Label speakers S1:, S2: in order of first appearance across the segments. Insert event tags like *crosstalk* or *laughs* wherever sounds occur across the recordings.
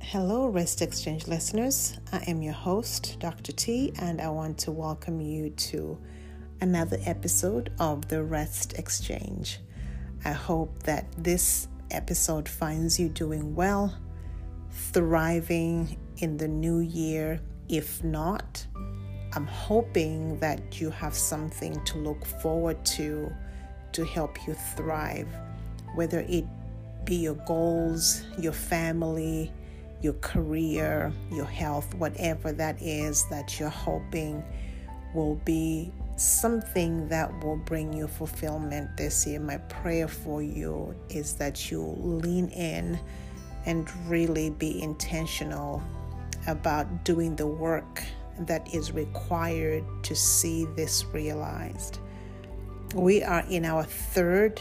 S1: Hello, Rest Exchange listeners. I am your host, Dr. T, and I want to welcome you to another episode of the Rest Exchange. I hope that this episode finds you doing well, thriving in the new year. If not, I'm hoping that you have something to look forward to to help you thrive, whether it be your goals, your family, your career, your health, whatever that is that you're hoping will be something that will bring you fulfillment this year. My prayer for you is that you lean in and really be intentional about doing the work that is required to see this realized. We are in our third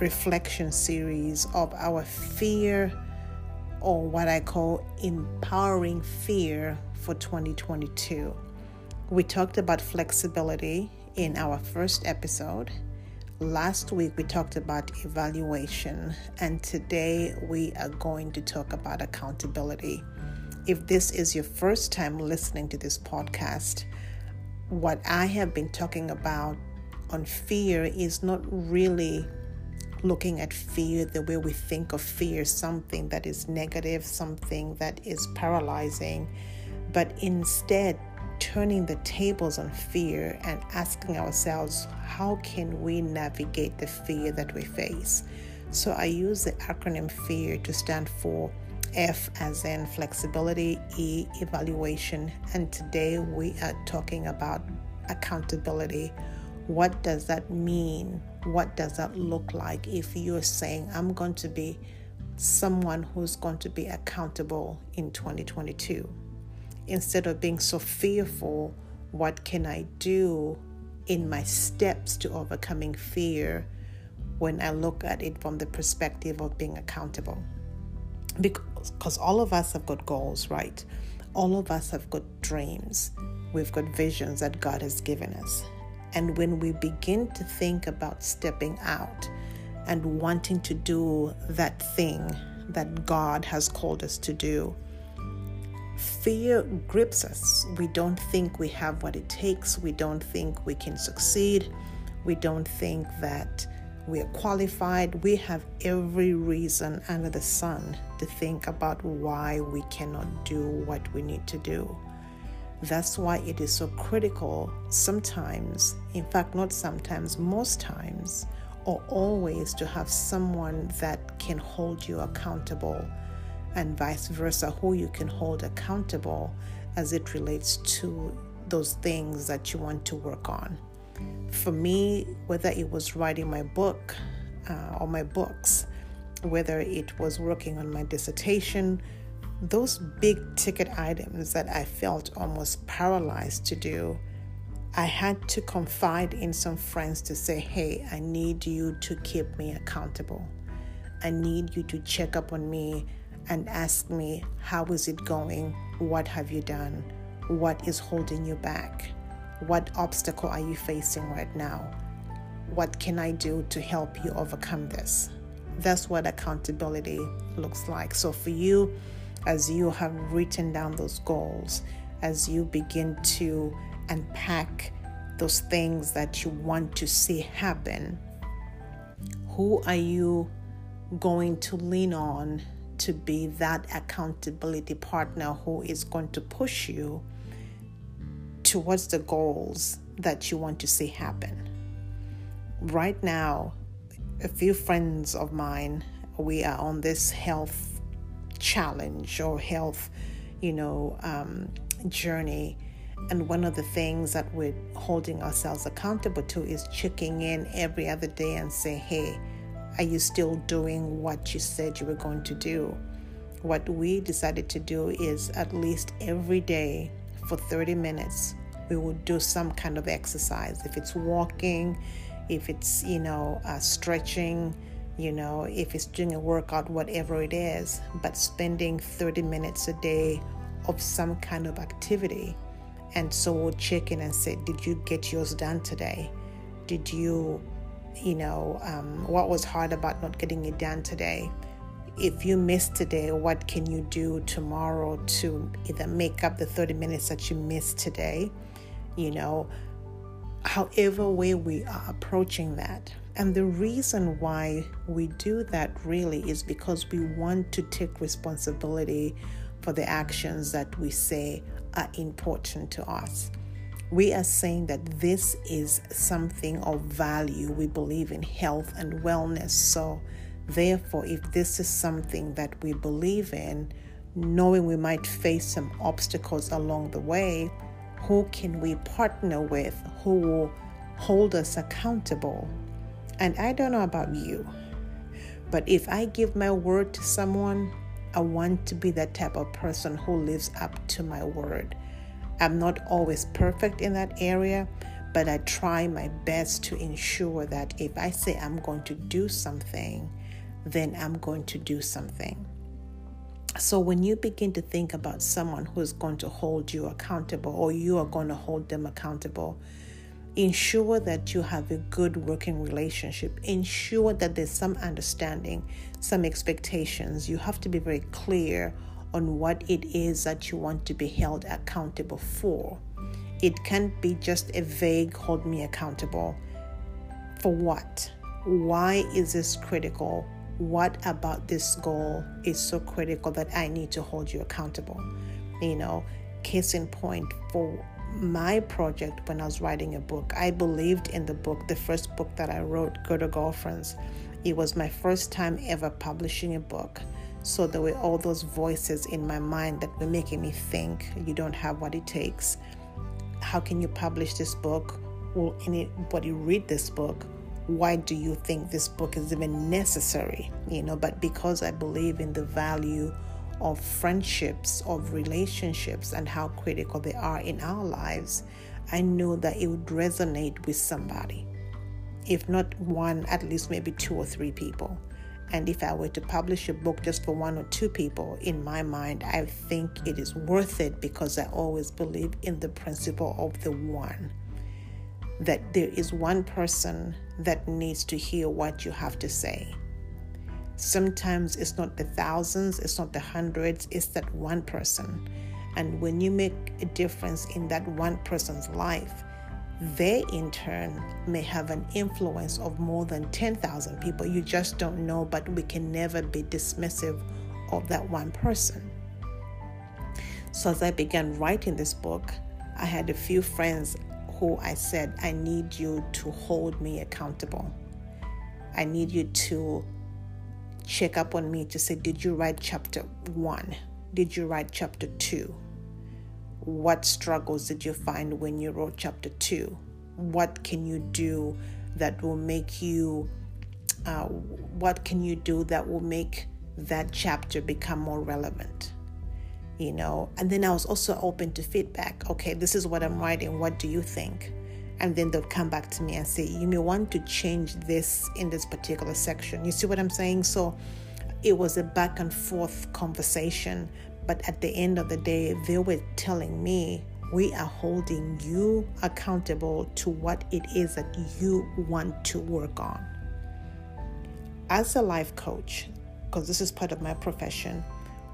S1: reflection series of our fear or what I call empowering fear for 2022. We talked about flexibility in our first episode. Last week we talked about evaluation, and today we are going to talk about accountability. If this is your first time listening to this podcast, what I have been talking about on fear is not really looking at fear the way we think of fear, something that is negative, something that is paralyzing, but instead turning the tables on fear and asking ourselves, how can we navigate the fear that we face? So I use the acronym FEAR to stand for F as in flexibility, E evaluation, and today we are talking about accountability. What does that mean? What does that look like if you're saying, I'm going to be someone who's going to be accountable in 2022? Instead of being so fearful, what can I do in my steps to overcoming fear when I look at it from the perspective of being accountable? Because all of us have got goals, right? All of us have got dreams. We've got visions that God has given us. And when we begin to think about stepping out and wanting to do that thing that God has called us to do, fear grips us. We don't think we have what it takes. We don't think we can succeed. We don't think that we are qualified. We have every reason under the sun to think about why we cannot do what we need to do. That's why it is so critical sometimes, in fact, not sometimes, most times, or always to have someone that can hold you accountable and vice versa, who you can hold accountable as it relates to those things that you want to work on. For me, whether it was writing my book uh, or my books, whether it was working on my dissertation, those big ticket items that I felt almost paralyzed to do, I had to confide in some friends to say, hey, I need you to keep me accountable. I need you to check up on me and ask me, how is it going? What have you done? What is holding you back? What obstacle are you facing right now? What can I do to help you overcome this? That's what accountability looks like. So for you, as you have written down those goals, as you begin to unpack those things that you want to see happen, who are you going to lean on to be that accountability partner who is going to push you towards the goals that you want to see happen? Right now, a few friends of mine, we are on this health challenge or health, you know, um, journey. And one of the things that we're holding ourselves accountable to is checking in every other day and say, hey, are you still doing what you said you were going to do? What we decided to do is at least every day for 30 minutes, we will do some kind of exercise. If it's walking, if it's, you know, uh, stretching, you know, if it's doing a workout, whatever it is, but spending 30 minutes a day of some kind of activity. And so we'll check in and say, Did you get yours done today? Did you you know, um, what was hard about not getting it done today? If you missed today, what can you do tomorrow to either make up the 30 minutes that you missed today? You know, however way we are approaching that. And the reason why we do that really is because we want to take responsibility for the actions that we say are important to us. We are saying that this is something of value. We believe in health and wellness. So, therefore, if this is something that we believe in, knowing we might face some obstacles along the way, who can we partner with who will hold us accountable? And I don't know about you, but if I give my word to someone, I want to be that type of person who lives up to my word. I'm not always perfect in that area, but I try my best to ensure that if I say I'm going to do something, then I'm going to do something. So when you begin to think about someone who is going to hold you accountable or you are going to hold them accountable, ensure that you have a good working relationship. Ensure that there's some understanding, some expectations. You have to be very clear on what it is that you want to be held accountable for. It can't be just a vague hold me accountable. For what? Why is this critical? What about this goal is so critical that I need to hold you accountable. You know, case in point for my project when I was writing a book, I believed in the book, the first book that I wrote, Go to Girlfriends. It was my first time ever publishing a book. So there were all those voices in my mind that were making me think you don't have what it takes. How can you publish this book? Will anybody read this book? Why do you think this book is even necessary? You know, but because I believe in the value of friendships, of relationships, and how critical they are in our lives, I know that it would resonate with somebody. If not one, at least maybe two or three people. And if I were to publish a book just for one or two people, in my mind, I think it is worth it because I always believe in the principle of the one that there is one person that needs to hear what you have to say. Sometimes it's not the thousands, it's not the hundreds, it's that one person. And when you make a difference in that one person's life, they in turn may have an influence of more than 10,000 people. You just don't know, but we can never be dismissive of that one person. So, as I began writing this book, I had a few friends who I said, I need you to hold me accountable. I need you to check up on me to say, Did you write chapter one? Did you write chapter two? What struggles did you find when you wrote chapter two? What can you do that will make you, uh, what can you do that will make that chapter become more relevant? You know? And then i was also open to feedback. Okay this is what i'm writing. What do you think? And then they'll come back to me and say you may want to change this in this particular section. You see what i'm saying? So it was a back and forth conversation but at the end of the day they were telling me we are holding you accountable to what it is that you want to work on. As a life coach because this is part of my profession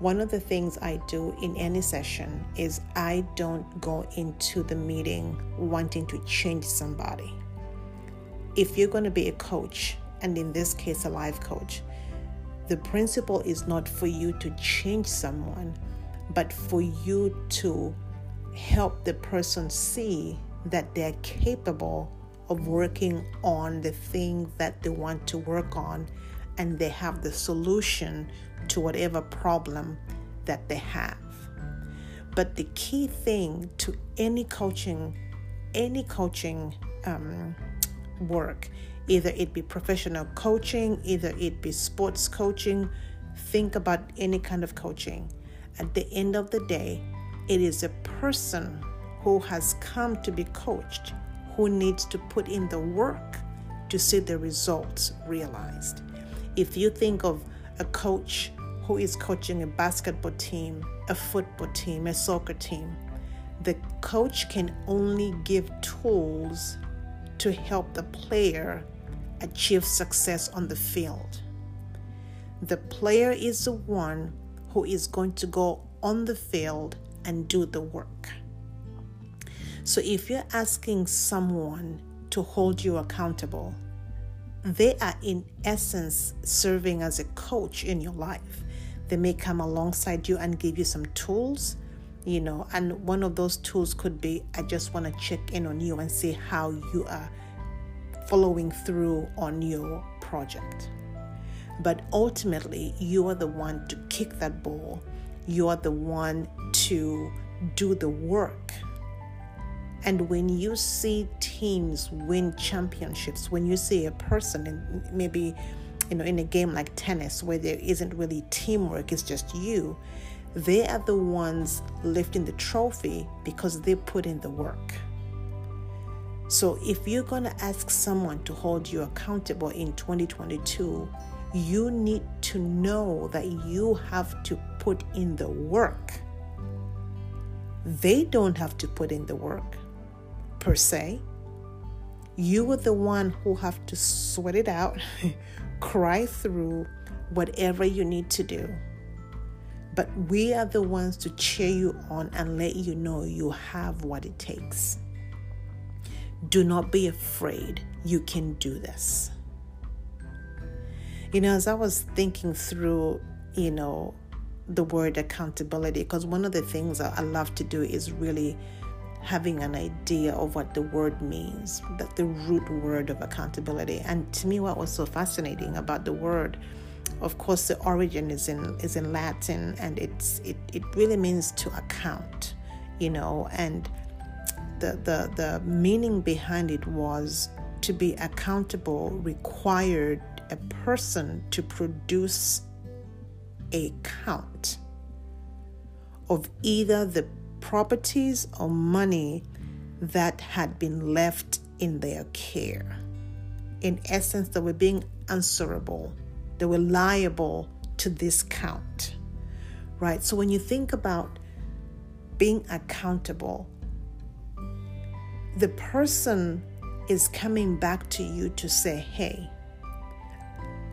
S1: one of the things I do in any session is I don't go into the meeting wanting to change somebody. If you're going to be a coach, and in this case, a life coach, the principle is not for you to change someone, but for you to help the person see that they're capable of working on the thing that they want to work on and they have the solution to whatever problem that they have. But the key thing to any coaching, any coaching um, work, either it be professional coaching, either it be sports coaching, think about any kind of coaching. At the end of the day, it is a person who has come to be coached who needs to put in the work to see the results realized. If you think of a coach who is coaching a basketball team, a football team, a soccer team. The coach can only give tools to help the player achieve success on the field. The player is the one who is going to go on the field and do the work. So if you're asking someone to hold you accountable, they are in essence serving as a coach in your life. They may come alongside you and give you some tools, you know, and one of those tools could be I just want to check in on you and see how you are following through on your project. But ultimately, you are the one to kick that ball. You are the one to do the work. And when you see teams win championships, when you see a person in maybe you know in a game like tennis where there isn't really teamwork, it's just you, they are the ones lifting the trophy because they put in the work. So if you're going to ask someone to hold you accountable in 2022, you need to know that you have to put in the work. They don't have to put in the work per se. You are the one who have to sweat it out, *laughs* cry through whatever you need to do. But we are the ones to cheer you on and let you know you have what it takes. Do not be afraid. You can do this. You know, as I was thinking through, you know, the word accountability, because one of the things I love to do is really having an idea of what the word means, that the root word of accountability. And to me, what was so fascinating about the word, of course, the origin is in is in Latin, and it's it it really means to account, you know, and the, the, the meaning behind it was to be accountable required a person to produce a count of either the properties or money that had been left in their care. In essence, they were being answerable, they were liable to this count, right? So when you think about being accountable, the person is coming back to you to say, hey,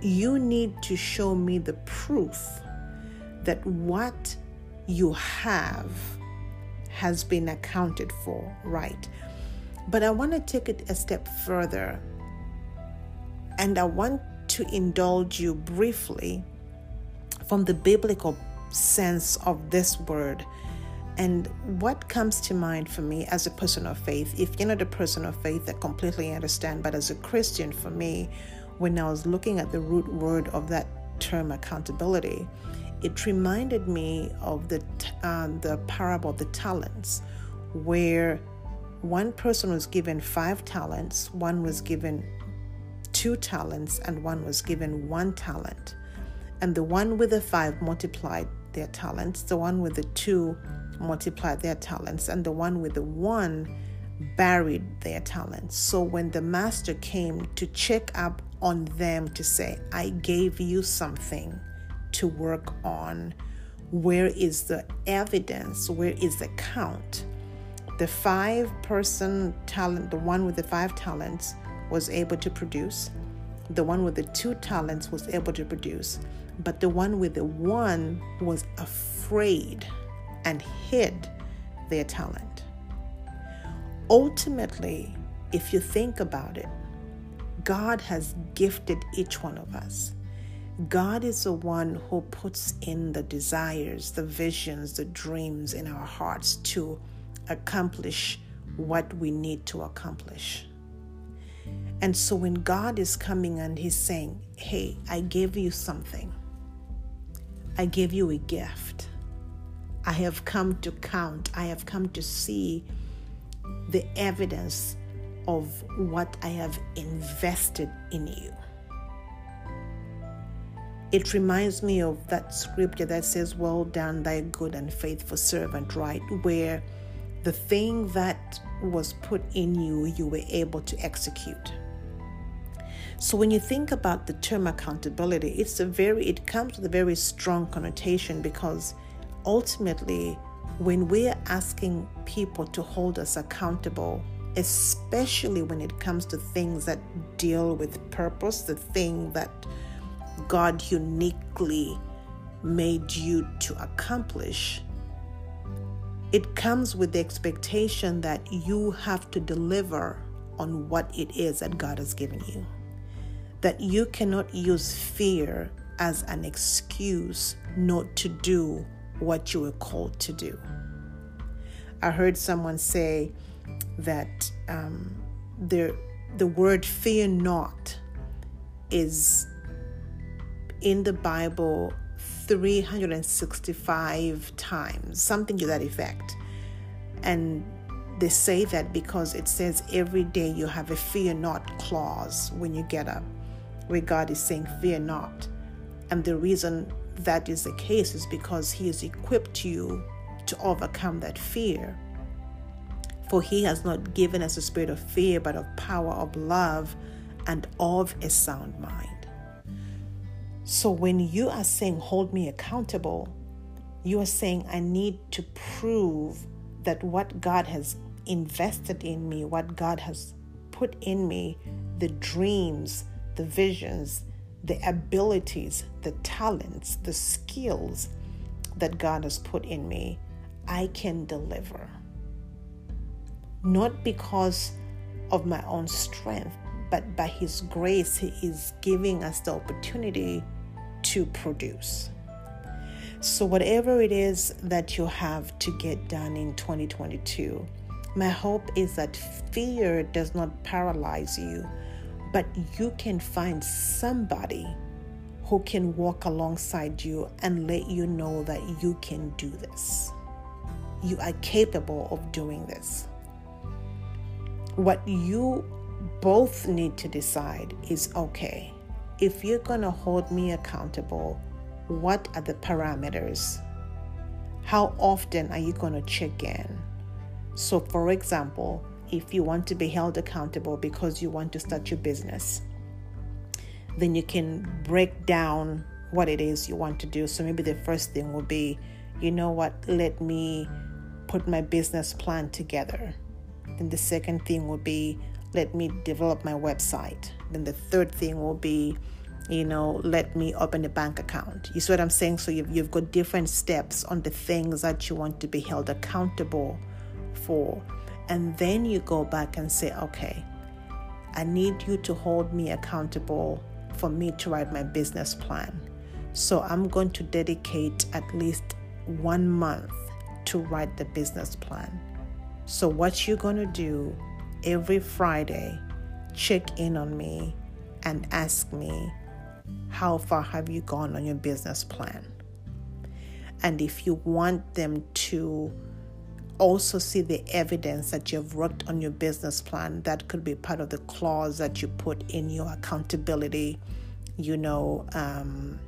S1: you need to show me the proof that what you have has been accounted for, right? But I want to take it a step further and I want to indulge you briefly from the biblical sense of this word and what comes to mind for me as a person of faith, if you're not a person of faith, I completely understand, but as a Christian, for me, when I was looking at the root word of that term accountability, it reminded me of the uh, the parable of the talents, where one person was given five talents, one was given two talents, and one was given one talent. And the one with the five multiplied their talents, the one with the two multiplied their talents, and the one with the one buried their talents. So when the master came to check up on them to say, I gave you something to work on, where is the evidence? Where is the count? The five person talent, the one with the five talents, was able to produce. The one with the two talents was able to produce. But the one with the one was afraid and hid their talent. Ultimately, if you think about it, God has gifted each one of us. God is the one who puts in the desires, the visions, the dreams in our hearts to accomplish what we need to accomplish. And so when God is coming and He's saying, Hey, I gave you something, I gave you a gift. I have come to count, I have come to see the evidence of what I have invested in you. It reminds me of that scripture that says, Well done, thy good and faithful servant, right? Where the thing that was put in you, you were able to execute. So when you think about the term accountability, it's a very it comes with a very strong connotation because ultimately, when we're asking people to hold us accountable, especially when it comes to things that deal with purpose, the thing that God uniquely made you to accomplish. It comes with the expectation that you have to deliver on what it is that God has given you. That you cannot use fear as an excuse not to do what you were called to do. I heard someone say that um, the, the word fear not is in the Bible 365 times, something to that effect. And they say that because it says every day you have a fear not clause when you get up, where God is saying, Fear not. And the reason that is the case is because He has equipped you to overcome that fear. For He has not given us a spirit of fear, but of power, of love, and of a sound mind. So when you are saying, hold me accountable, you are saying, I need to prove that what God has invested in me, what God has put in me, the dreams, the visions, the abilities, the talents, the skills that God has put in me, I can deliver. Not because of my own strength, but by His grace, He is giving us the opportunity to produce. So, whatever it is that you have to get done in 2022, my hope is that fear does not paralyze you, but you can find somebody who can walk alongside you and let you know that you can do this. You are capable of doing this. What you both need to decide is okay, if you're going to hold me accountable, what are the parameters? How often are you going to check in? So, for example, if you want to be held accountable because you want to start your business, then you can break down what it is you want to do. So, maybe the first thing will be, you know what, let me put my business plan together. Then the second thing will be, let me develop my website. Then the third thing will be, you know, let me open a bank account. You see what I'm saying? So you've, you've got different steps on the things that you want to be held accountable for. And then you go back and say, okay, I need you to hold me accountable for me to write my business plan. So I'm going to dedicate at least one month to write the business plan. So, what you're going to do every Friday, check in on me and ask me, How far have you gone on your business plan? And if you want them to also see the evidence that you've worked on your business plan, that could be part of the clause that you put in your accountability, you know, um,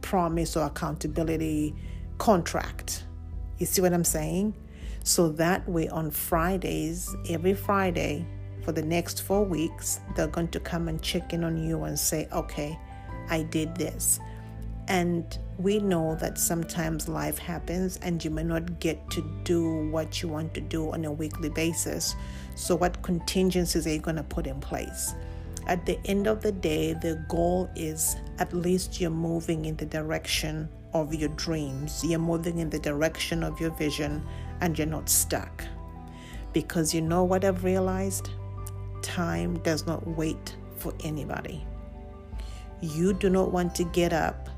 S1: promise or accountability contract. You see what I'm saying? So that way, on Fridays, every Friday for the next four weeks, they're going to come and check in on you and say, okay, I did this. And we know that sometimes life happens and you may not get to do what you want to do on a weekly basis. So, what contingencies are you going to put in place? At the end of the day, the goal is at least you're moving in the direction of your dreams, you're moving in the direction of your vision, and you're not stuck. Because you know what I've realized? Time does not wait for anybody. You do not want to get up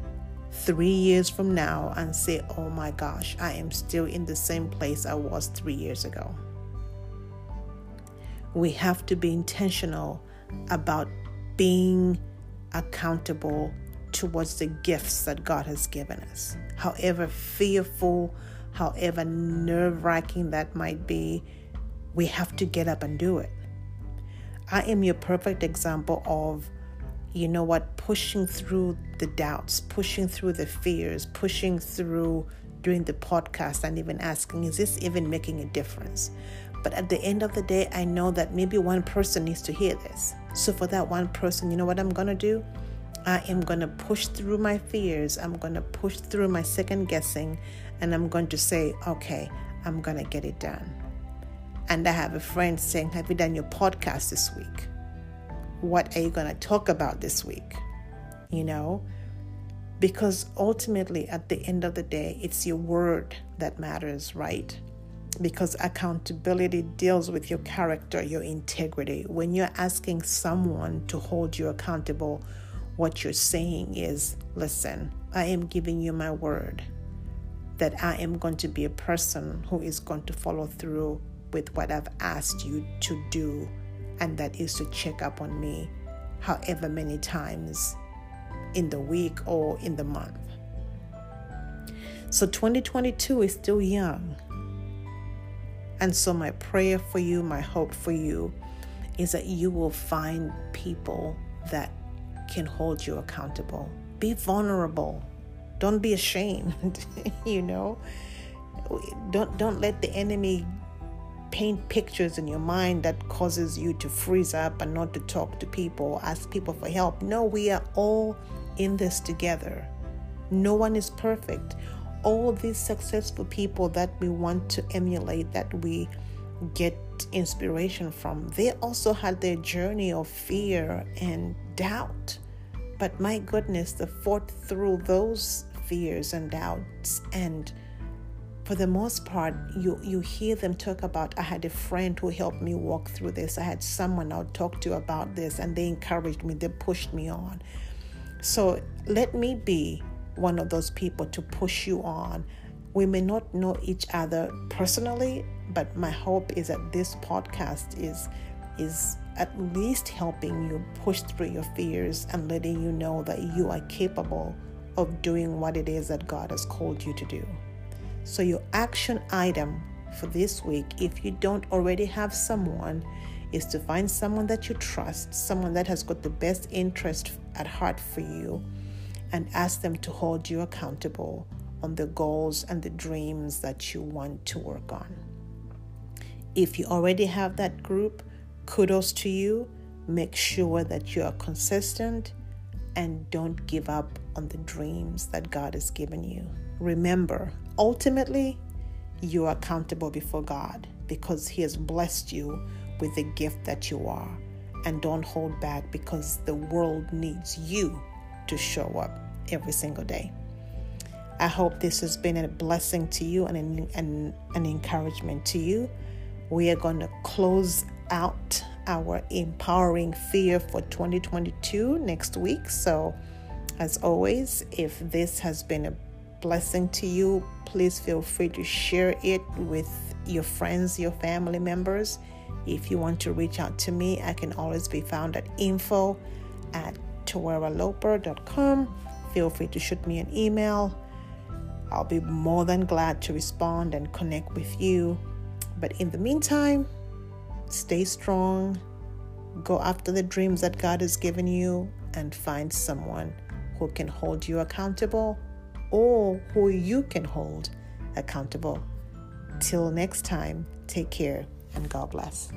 S1: three years from now and say, oh my gosh, I am still in the same place I was three years ago. We have to be intentional about being accountable towards the gifts that God has given us. However fearful, however nerve wracking that might be, we have to get up and do it. I am your perfect example of, you know what, pushing through the doubts, pushing through the fears, pushing through doing the podcast and even asking, is this even making a difference? But at the end of the day, I know that maybe one person needs to hear this. So for that one person, you know what I'm going to do? I am going to push through my fears. I'm going to push through my second guessing and I'm going to say, okay, I'm going to get it done. And I have a friend saying, Have you done your podcast this week? What are you going to talk about this week? You know? Because ultimately, at the end of the day, it's your word that matters, right? Because accountability deals with your character, your integrity. When you're asking someone to hold you accountable, what you're saying is, Listen, I am giving you my word that I am going to be a person who is going to follow through with what I've asked you to do, and that is to check up on me however many times in the week or in the month. So 2022 is still young. And so, my prayer for you, my hope for you is that you will find people that can hold you accountable. Be vulnerable. Don't be ashamed, *laughs* you know. Don't don't let the enemy paint pictures in your mind that causes you to freeze up and not to talk to people, ask people for help. No, we are all in this together. No one is perfect. All these successful people that we want to emulate, that we get inspiration from, they also had their journey of fear and doubt. But my goodness, they fought through those fears and doubts and for the most part, you, you hear them talk about, I had a friend who helped me walk through this. I had someone I'll talk to about this, and they encouraged me, they pushed me on. So let me be one of those people to push you on. We may not know each other personally, but my hope is that this podcast is is at least helping you push through your fears and letting you know that you are capable of doing what it is that God has called you to do. So, your action item for this week, if you don't already have someone, is to find someone that you trust, someone that has got the best interest at heart for you, and ask them to hold you accountable on the goals and the dreams that you want to work on. If you already have that group, kudos to you. Make sure that you are consistent and don't give up on the dreams that God has given you. Remember, ultimately, you are accountable before God because He has blessed you with the gift that you are. And don't hold back because the world needs you to show up every single day. I hope this has been a blessing to you and an, an, an encouragement to you. We are going to close out our empowering fear for 2022 next week. So, as always, if this has been a blessing to you, please feel free to share it with your friends, your family members. If you want to reach out to me, I can always be found at info at tawaraloper.com. Feel free to shoot me an email. I'll be more than glad to respond and connect with you. But in the meantime, stay strong, go after the dreams that God has given you, and find someone who can hold you accountable or who you can hold accountable. Till next time, take care and God bless.